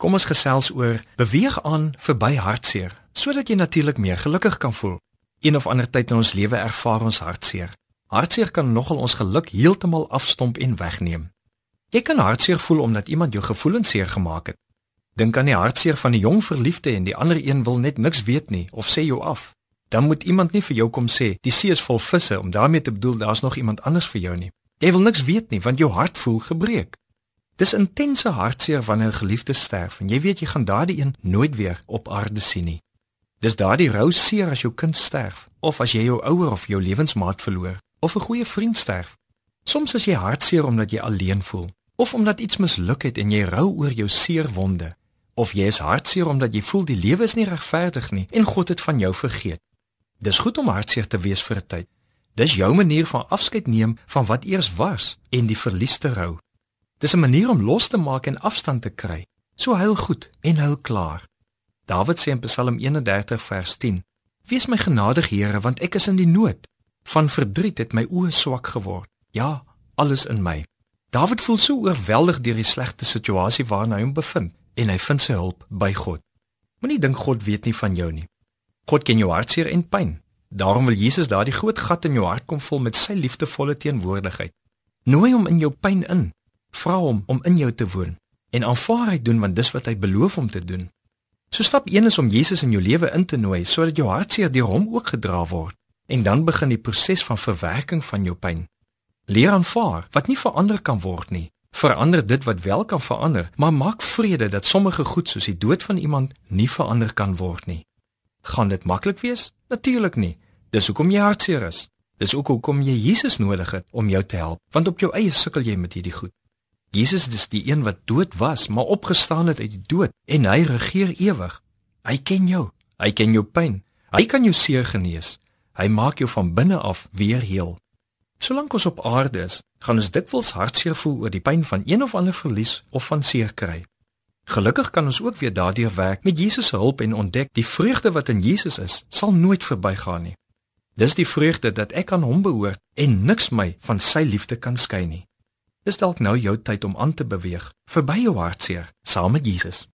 Kom ons gesels oor beweeg aan verby hartseer sodat jy natuurlik meer gelukkig kan voel. Een of ander tyd in ons lewe ervaar ons hartseer. Hartseer kan nogal ons geluk heeltemal afstomp en wegneem. Jy kan hartseer voel omdat iemand jou gevoelens seer gemaak het. Dink aan die hartseer van 'n jong verliefde en die ander een wil net niks weet nie of sê jou af. Dan moet iemand nie vir jou kom sê die see is vol visse om daarmee te bedoel daar's nog iemand anders vir jou nie. Jy wil niks weet nie want jou hart voel gebreek. Dis intense hartseer wanneer 'n geliefde sterf en jy weet jy gaan daardie een nooit weer op aarde sien nie. Dis daardie rou seer as jou kind sterf of as jy jou ouer of jou lewensmaat verloor of 'n goeie vriend sterf. Soms is jy hartseer omdat jy alleen voel of omdat iets misluk het en jy rou oor jou seer wonde of jy is hartseer omdat jy voel die lewe is nie regverdig nie en God het van jou vergeet. Dis goed om hartseer te wees vir 'n tyd. Dis jou manier van afskeid neem van wat eers was en die verlies te rou. Dis 'n manier om los te maak en afstand te kry. So huil goed en huil klaar. Dawid sê in Psalm 31 vers 10: Wees my genadig, Here, want ek is in die nood. Van verdriet het my oë swak geword. Ja, alles in my. Dawid voel so oorweldig deur die slegte situasie waarin hy hom bevind en hy vind sy hulp by God. Moenie dink God weet nie van jou nie. God ken jou hartseer en pyn. Daarom wil Jesus daardie groot gat in jou hart kom vul met sy liefdevolle teenwoordigheid. Nooi hom in jou pyn in Vra hom om in jou te woon en aanvaar hy doen want dis wat hy beloof om te doen. So stap 1 is om Jesus in jou lewe in te nooi sodat jou hartseer deur hom ook gedra word en dan begin die proses van verwerking van jou pyn. Leer aanvaar wat nie verander kan word nie. Verander dit wat wel kan verander, maar maak vrede dat sommige goed soos die dood van iemand nie verander kan word nie. Gaan dit maklik wees? Natuurlik nie. Dis hoekom jy hartseer is. Dis ook hoekom jy Jesus nodig het om jou te help, want op jou eie sukkel jy met hierdie goed. Jesus is die een wat dood was, maar opgestaan het uit die dood en hy regeer ewig. Hy ken jou. Hy ken jou pyn. Hy kan jou seer genees. Hy maak jou van binne af weer heel. Solank ons op aarde is, gaan ons dikwels hartseer voel oor die pyn van een of ander verlies of van seer kry. Gelukkig kan ons ook weer daardeur werk met Jesus se hulp en ontdek die vreugde wat in Jesus is, sal nooit verbygaan nie. Dis die vreugde dat ek aan hom behoort en niks my van sy liefde kan skei nie. Dis dalk nou jou tyd om aan te beweeg verby jou hartseer saam met Jesus.